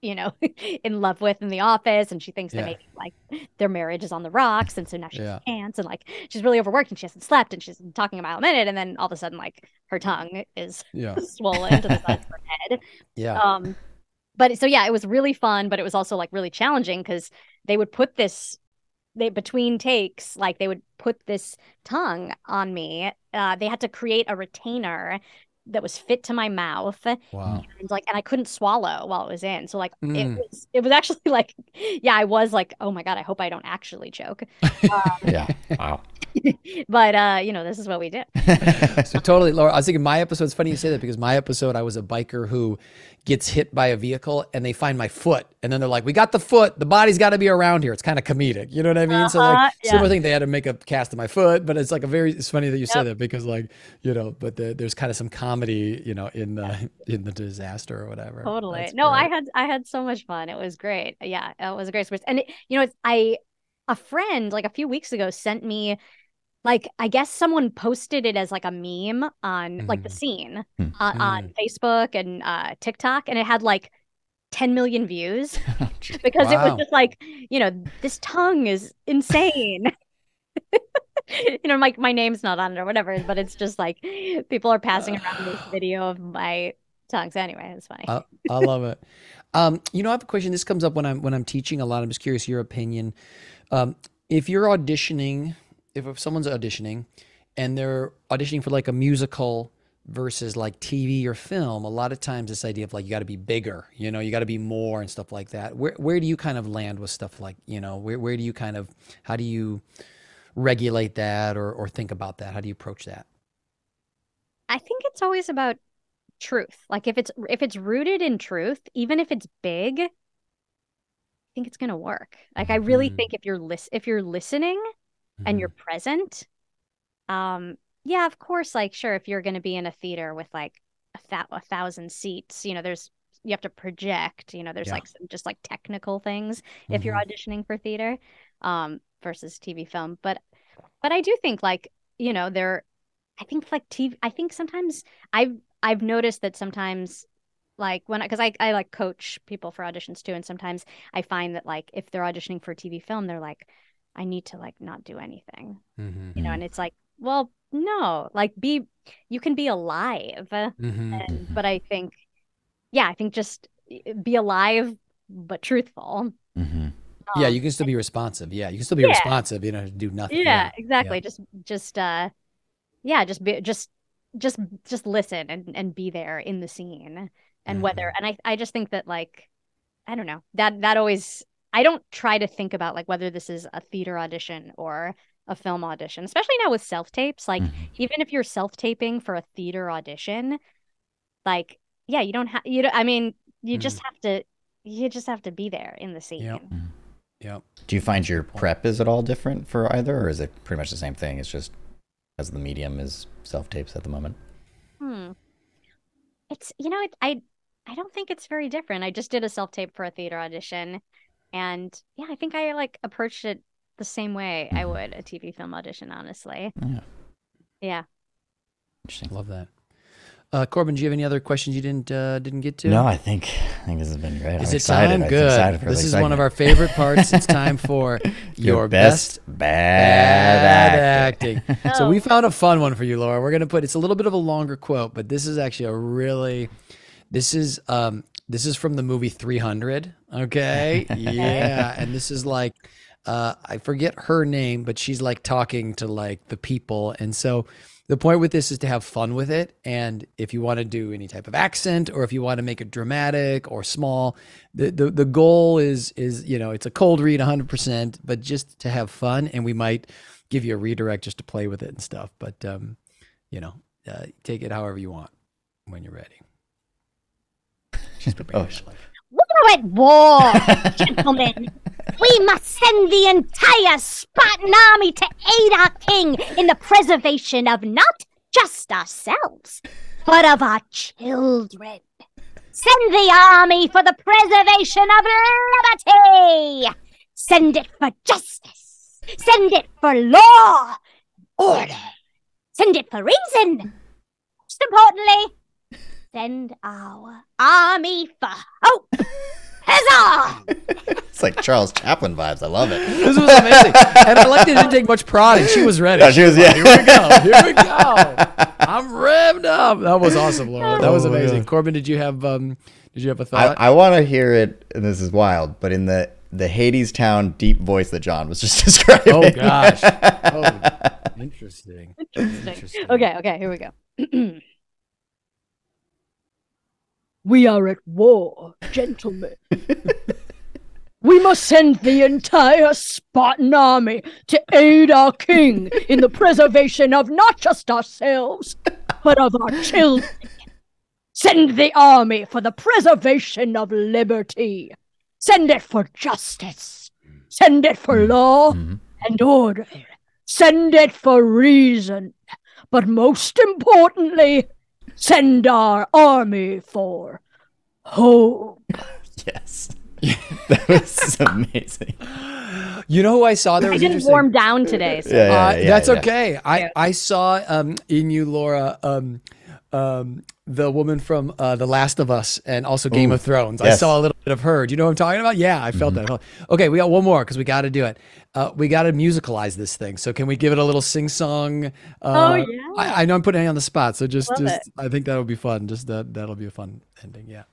you know, in love with in the office, and she thinks yeah. that maybe like their marriage is on the rocks, and so now she yeah. can't, and like she's really overworked and she hasn't slept, and she's talking a mile a minute, and then all of a sudden like her tongue is yeah. swollen to the size of her head. Yeah. Um, but so yeah, it was really fun, but it was also like really challenging because they would put this they between takes like they would put this tongue on me uh, they had to create a retainer that was fit to my mouth. Wow. And like and I couldn't swallow while it was in. So like mm. it was it was actually like yeah, I was like, oh my God, I hope I don't actually choke. Um, yeah. Wow. but uh, you know, this is what we did. so totally, Laura. I was thinking my episode. It's funny you say that because my episode, I was a biker who gets hit by a vehicle and they find my foot, and then they're like, "We got the foot. The body's got to be around here." It's kind of comedic, you know what I mean? Uh-huh, so like, uh-huh, yeah. similar thing. They had to make a cast of my foot, but it's like a very. It's funny that you yep. said that because like you know, but the, there's kind of some comedy, you know, in the in the disaster or whatever. Totally. That's no, great. I had I had so much fun. It was great. Yeah, it was a great experience. And it, you know, it's I a friend like a few weeks ago sent me like I guess someone posted it as like a meme on mm. like the mm-hmm. scene mm. uh, on mm. Facebook and uh, TikTok, and it had like 10 million views because wow. it was just like you know this tongue is insane. you know, like my name's not on it or whatever, but it's just like people are passing around this video of my tongue. So anyway, it's funny. I, I love it. Um, you know, I have a question. This comes up when I'm when I'm teaching a lot. I'm just curious your opinion. Um, if you're auditioning if, if someone's auditioning and they're auditioning for like a musical versus like TV or film, a lot of times this idea of like you got to be bigger, you know, you got to be more and stuff like that. Where where do you kind of land with stuff like, you know, where where do you kind of how do you regulate that or or think about that? How do you approach that? I think it's always about truth. Like if it's if it's rooted in truth, even if it's big, I think it's going to work. Like I really mm. think if you're lis- if you're listening mm-hmm. and you're mm-hmm. present um yeah of course like sure if you're going to be in a theater with like a, th- a thousand seats you know there's you have to project you know there's yeah. like some just like technical things mm-hmm. if you're mm-hmm. auditioning for theater um versus tv film but but i do think like you know there i think like tv i think sometimes i've I've noticed that sometimes like when because I, I like coach people for auditions too and sometimes I find that like if they're auditioning for a TV film they're like I need to like not do anything Mhm. you know and it's like well no like be you can be alive Mhm. and Mhm. but I think yeah I think just be alive but truthful hmm Yeah, Um, you can still be responsive. Yeah, you can still be Yeah. responsive. You know, do nothing. yeah exactly just just uh yeah just be just just just listen and and be there in the scene and whether Mm-hmm. and I I just think that like I don't know that that always I don't try to think about like whether this is a theater audition or a film audition especially now with self tapes like Mhm. even if you're self taping for a theater audition like yeah you don't have you don't, I mean you just have to you just have to be there in the scene Yep. Yep. Do you find your prep is at all different for either, or is it pretty much the same thing? It's just as the medium is self tapes at the moment. Hmm. It's you know it, I I don't think it's very different. I just did a self tape for a theater audition, and yeah, I think I like approached it the same way I Mhm. would a TV film audition. Honestly, Yeah, yeah. interesting. Love that. Uh, Corbin, do you have any other questions you didn't uh, didn't get to? No, I think I think this has been great. Is I'm it excited. time? I'm Good. excited for This the is one of our favorite parts. It's time for your, best, bad, bad acting. acting. So we Oh. found a fun one for you, Laura. We're gonna put it's a little bit of a longer quote, but this is actually a really this is um this is from the movie 300. Okay, yeah, and this is like uh I forget her name, but she's like talking to like the people, and so the point with this is to have fun with it. And if you want to do any type of accent or if you want to make it dramatic or small the, the the goal is is you know it's a cold read 100% but just to have fun. And we might give you a redirect just to play with it and stuff. But um you know uh, take it however you want when you're ready she's prepared Oh, We're at war, gentlemen. We must send the entire Spartan army to aid our king in the preservation of not just ourselves, but of our children. Send the army for the preservation of liberty. Send it for justice. Send it for law, order. Send it for reason. Most importantly, send our army for hope. Huzzah! it's like Charles Chaplin vibes. I love it. this was amazing and i liked it didn't take much prodding she was ready Yeah, she was. Yeah. here we go here we go i'm revved up that was awesome laura that was Oh, amazing yeah. corbin did you have um did you have a thought I want to hear it, and this is wild, but in the the Hadestown deep voice that John was just describing. Oh gosh. Oh, interesting. Interesting. Okay, okay, here we go. we are at war, gentlemen. we must send the entire Spartan army to aid our king in the preservation of not just ourselves, but of our children. Send the army for the preservation of liberty. Send it for justice. Send it for law Mhm. and order. Send it for reason. But most importantly, send our army for hope. Yes. that was amazing. You know who I saw there I was didn't warm down today. So. Yeah, yeah, Uh, yeah, that's yeah. okay. I, I saw um, in you, Laura, um, um, the woman from uh, The Last of Us and also Game Ooh, of Thrones. I saw a little bit of her. Do you know what I'm talking about? Yeah, I felt Mm-hmm. that. Okay, we got one more because we got to do it. Uh, we got to musicalize this thing. So can we give it a little sing song? Uh, Oh, yeah. I, I know I'm putting you on the spot, so just, Love just I think that'll be fun. Just that that'll be a fun ending. Yeah.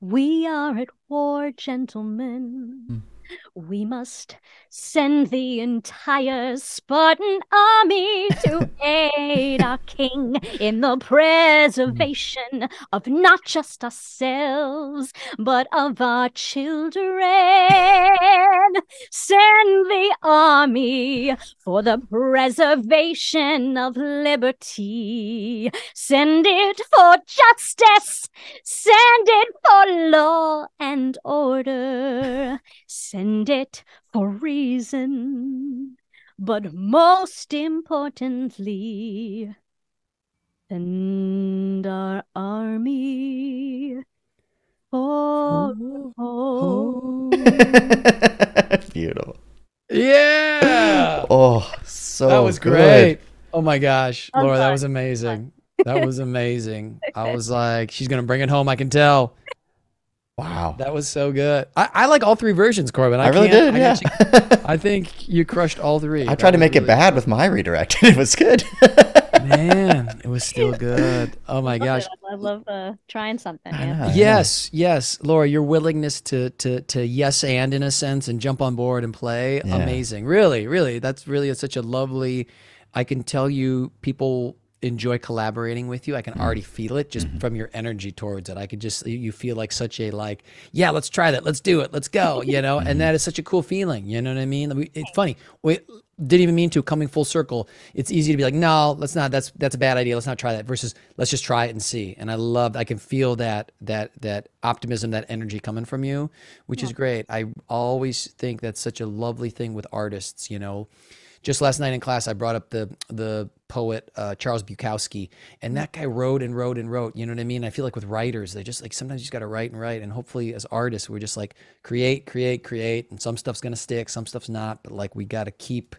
We are at war, gentlemen. We must send the entire Spartan army to aid our king in the mm. preservation of not just ourselves, but of our children. Send the army for the preservation of liberty. Send it for justice. Send it for law and order. Send it for reason. But most importantly, and our army for hope. Beautiful. Yeah. Oh, so that was good. great. Oh my gosh, I'm Laura, that was amazing. That was amazing. I was like, she's gonna bring it home. I can tell. Wow. That was so good. I, I like all three versions, Corbin. I, I really did. I Yeah. actually- I think you crushed all three. I That tried to was make it really bad with my redirect. it was good. Man, it was still good. Oh my gosh. I love uh, trying something. Yeah. know. Yes, yes, Laura, your willingness to to to yes and in a sense and jump on board and play, Yeah. amazing. Really, really, that's really such a lovely. I can tell you, people enjoy collaborating with you. I can mm. already feel it just mm-hmm. from your energy towards it. I could just you- feel like such a like, yeah, let's try that, let's do it, let's go, you know, and mm-hmm. that is such a cool feeling. You know what I mean? It's funny. We didn't even mean to coming full circle. It's easy to be like, no, let's not. That's that's a bad idea. Let's not try that. Versus let's just try it and see. And I love. I can feel that that that optimism, that energy coming from you, which is great. I always think that's such a lovely thing with artists. You know, just last night in class, I brought up the the poet uh, Charles Bukowski, and that guy wrote and wrote and wrote. You know what I mean? I feel like with writers, they just like sometimes you just got to write and write, and hopefully as artists, we're just like create, create, create, and some stuff's gonna stick, some stuff's not, but like we got to keep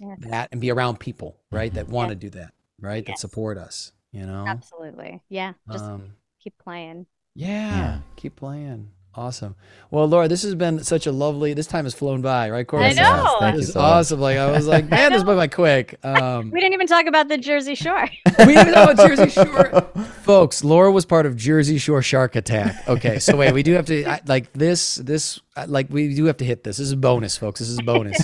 Yeah. that and be around people, right? That want to do that, right? That support us. You know. Absolutely. Yeah. Just Um, keep playing. yeah, Yeah. keep playing. Awesome. Well, Laura, this has been such a lovely. This time has flown by, right, Corey? I Yes, it has. know. Thank you It's so much. awesome. Like I was like, man, this went by quick. Um, We didn't even talk about the Jersey Shore. we didn't know about Jersey Shore, folks. Laura was part of Jersey Shore Shark Attack. Okay, so wait, we do have to I, like this. This like we do have to hit this. This is a bonus, folks. This is a bonus.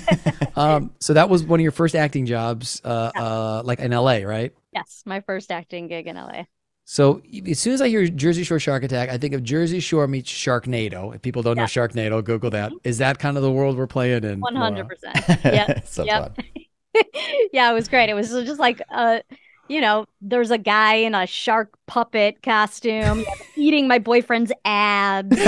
um, so that was one of your first acting jobs, uh, uh, like in LA, right? yes, my first acting gig in LA. So as soon as I hear Jersey Shore Shark Attack, I think of Jersey Shore meets Sharknado. If people don't know Sharknado, Google that. Is that kind of the world we're playing in? Hundred percent. Yep. so Yep. yeah, it was great. It was just like uh you know, there's a guy in a shark puppet costume eating my boyfriend's abs.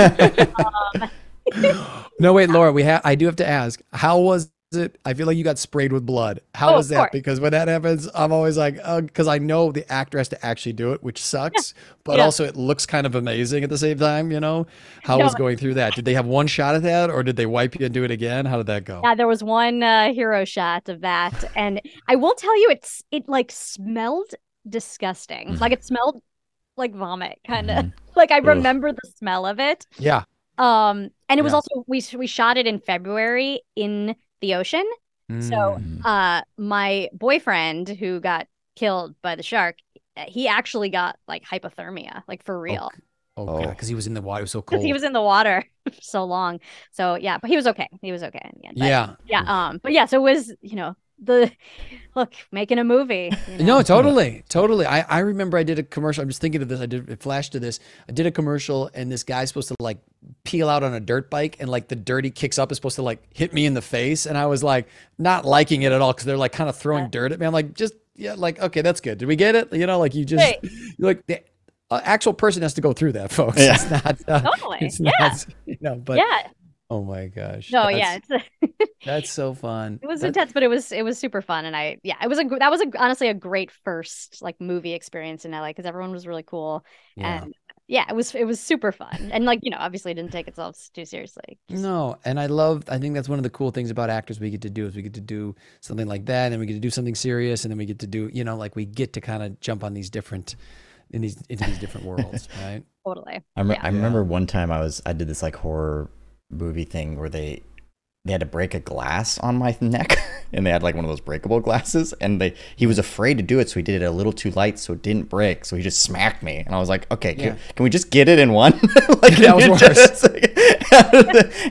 No, wait, Laura. We have. I do have to ask. How was it? I feel like you got sprayed with blood. How Oh, was that? course. Because when that happens, I'm always like, because I know the actor has to actually do it, which sucks. But Yeah. also, it looks kind of amazing at the same time. You know, how No. was going through that? Did they have one shot at that, or did they wipe you and do it again? How did that go? Yeah, there was one uh, hero shot of that, and I will tell you, it's it like smelled disgusting. Mhm. Like it smelled like vomit, kind of. Mhm. Like I remember the smell of it. Yeah. Um, and it was also we we shot it in February in the ocean. So Mm. uh, my boyfriend who got killed by the shark, uh, he actually got like hypothermia, like for real. Oh, God, Oh. because he was in the water. It was so Because cold. he was in the water so long. So yeah, but he was okay. He was okay in the end. But, yeah. yeah um but yeah so it was you know the look making a movie you No, totally, totally. I, I remember I did a commercial. I'm just thinking of this. I did it flashed to this. I did a commercial, and this guy's supposed to like peel out on a dirt bike, and like the dirt he kicks up is supposed to like hit me in the face, and I was like not liking it at all because they're like kind of throwing Yeah. dirt at me. I'm like, just yeah, like okay, that's good. Did we get it? You know, like you just you're like the uh, actual person has to go through that, folks. Yeah. It's not. Uh, Totally. It's Yeah. not. You know, but yeah oh my gosh. no that's, yeah it's that's so fun. it was That- intense but it was it was super fun and i yeah it was a gr- that was a, honestly a great first like movie experience in la because everyone was really cool yeah. and yeah it was it was super fun and like you know obviously it didn't take itself too seriously Just- No, and I love. I think that's one of the cool things about actors we get to do is we get to do something like that, and we get to do something serious, and then we get to do, you know, like we get to kind of jump on these different, in these into these different worlds, right? totally I, rem- Yeah. I remember one time I was I did this like horror movie thing where they they had to break a glass on my neck and they had like one of those breakable glasses and they he was afraid to do it so he did it a little too light so it didn't break so he just smacked me and I was like okay can, Yeah. can we just get it in one like That was worse. just-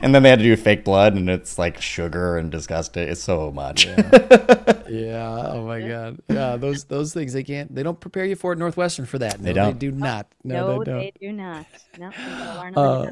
and then they had to do fake blood and it's like sugar and disgusting it's so much Yeah. Oh my God. Yeah. Those those things they can't. They don't prepare you for it. Northwestern for that. No, They don't. do not. No, no, they don't. they do not no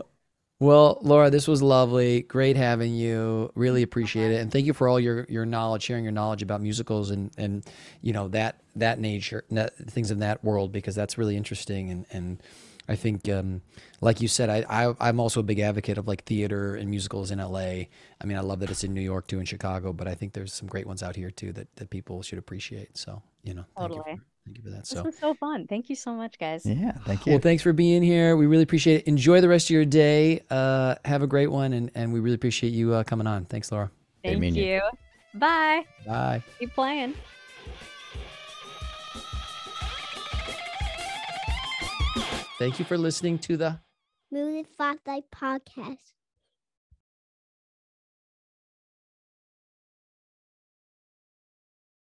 well, Laura, this was lovely. Great having you. Really appreciate it, and thank you for all your your knowledge, sharing your knowledge about musicals and and you know that that nature, that, things in that world, because that's really interesting. And and I think, um, like you said, I, I I'm also a big advocate of like theater and musicals in LA. I mean, I love that it's in New York too, in Chicago, but I think there's some great ones out here too that that people should appreciate. So you know, thank you Totally. For, thank you for that. this So. was so fun thank you so much guys yeah thank you Well, thanks for being here. We really appreciate it. Enjoy the rest of your day. Uh, have a great one, and, and we really appreciate you uh, coming on. Thanks, Laura. Thank me you. you bye Bye. keep playing Thank you for listening to the Moon Movie Spotlight Podcast.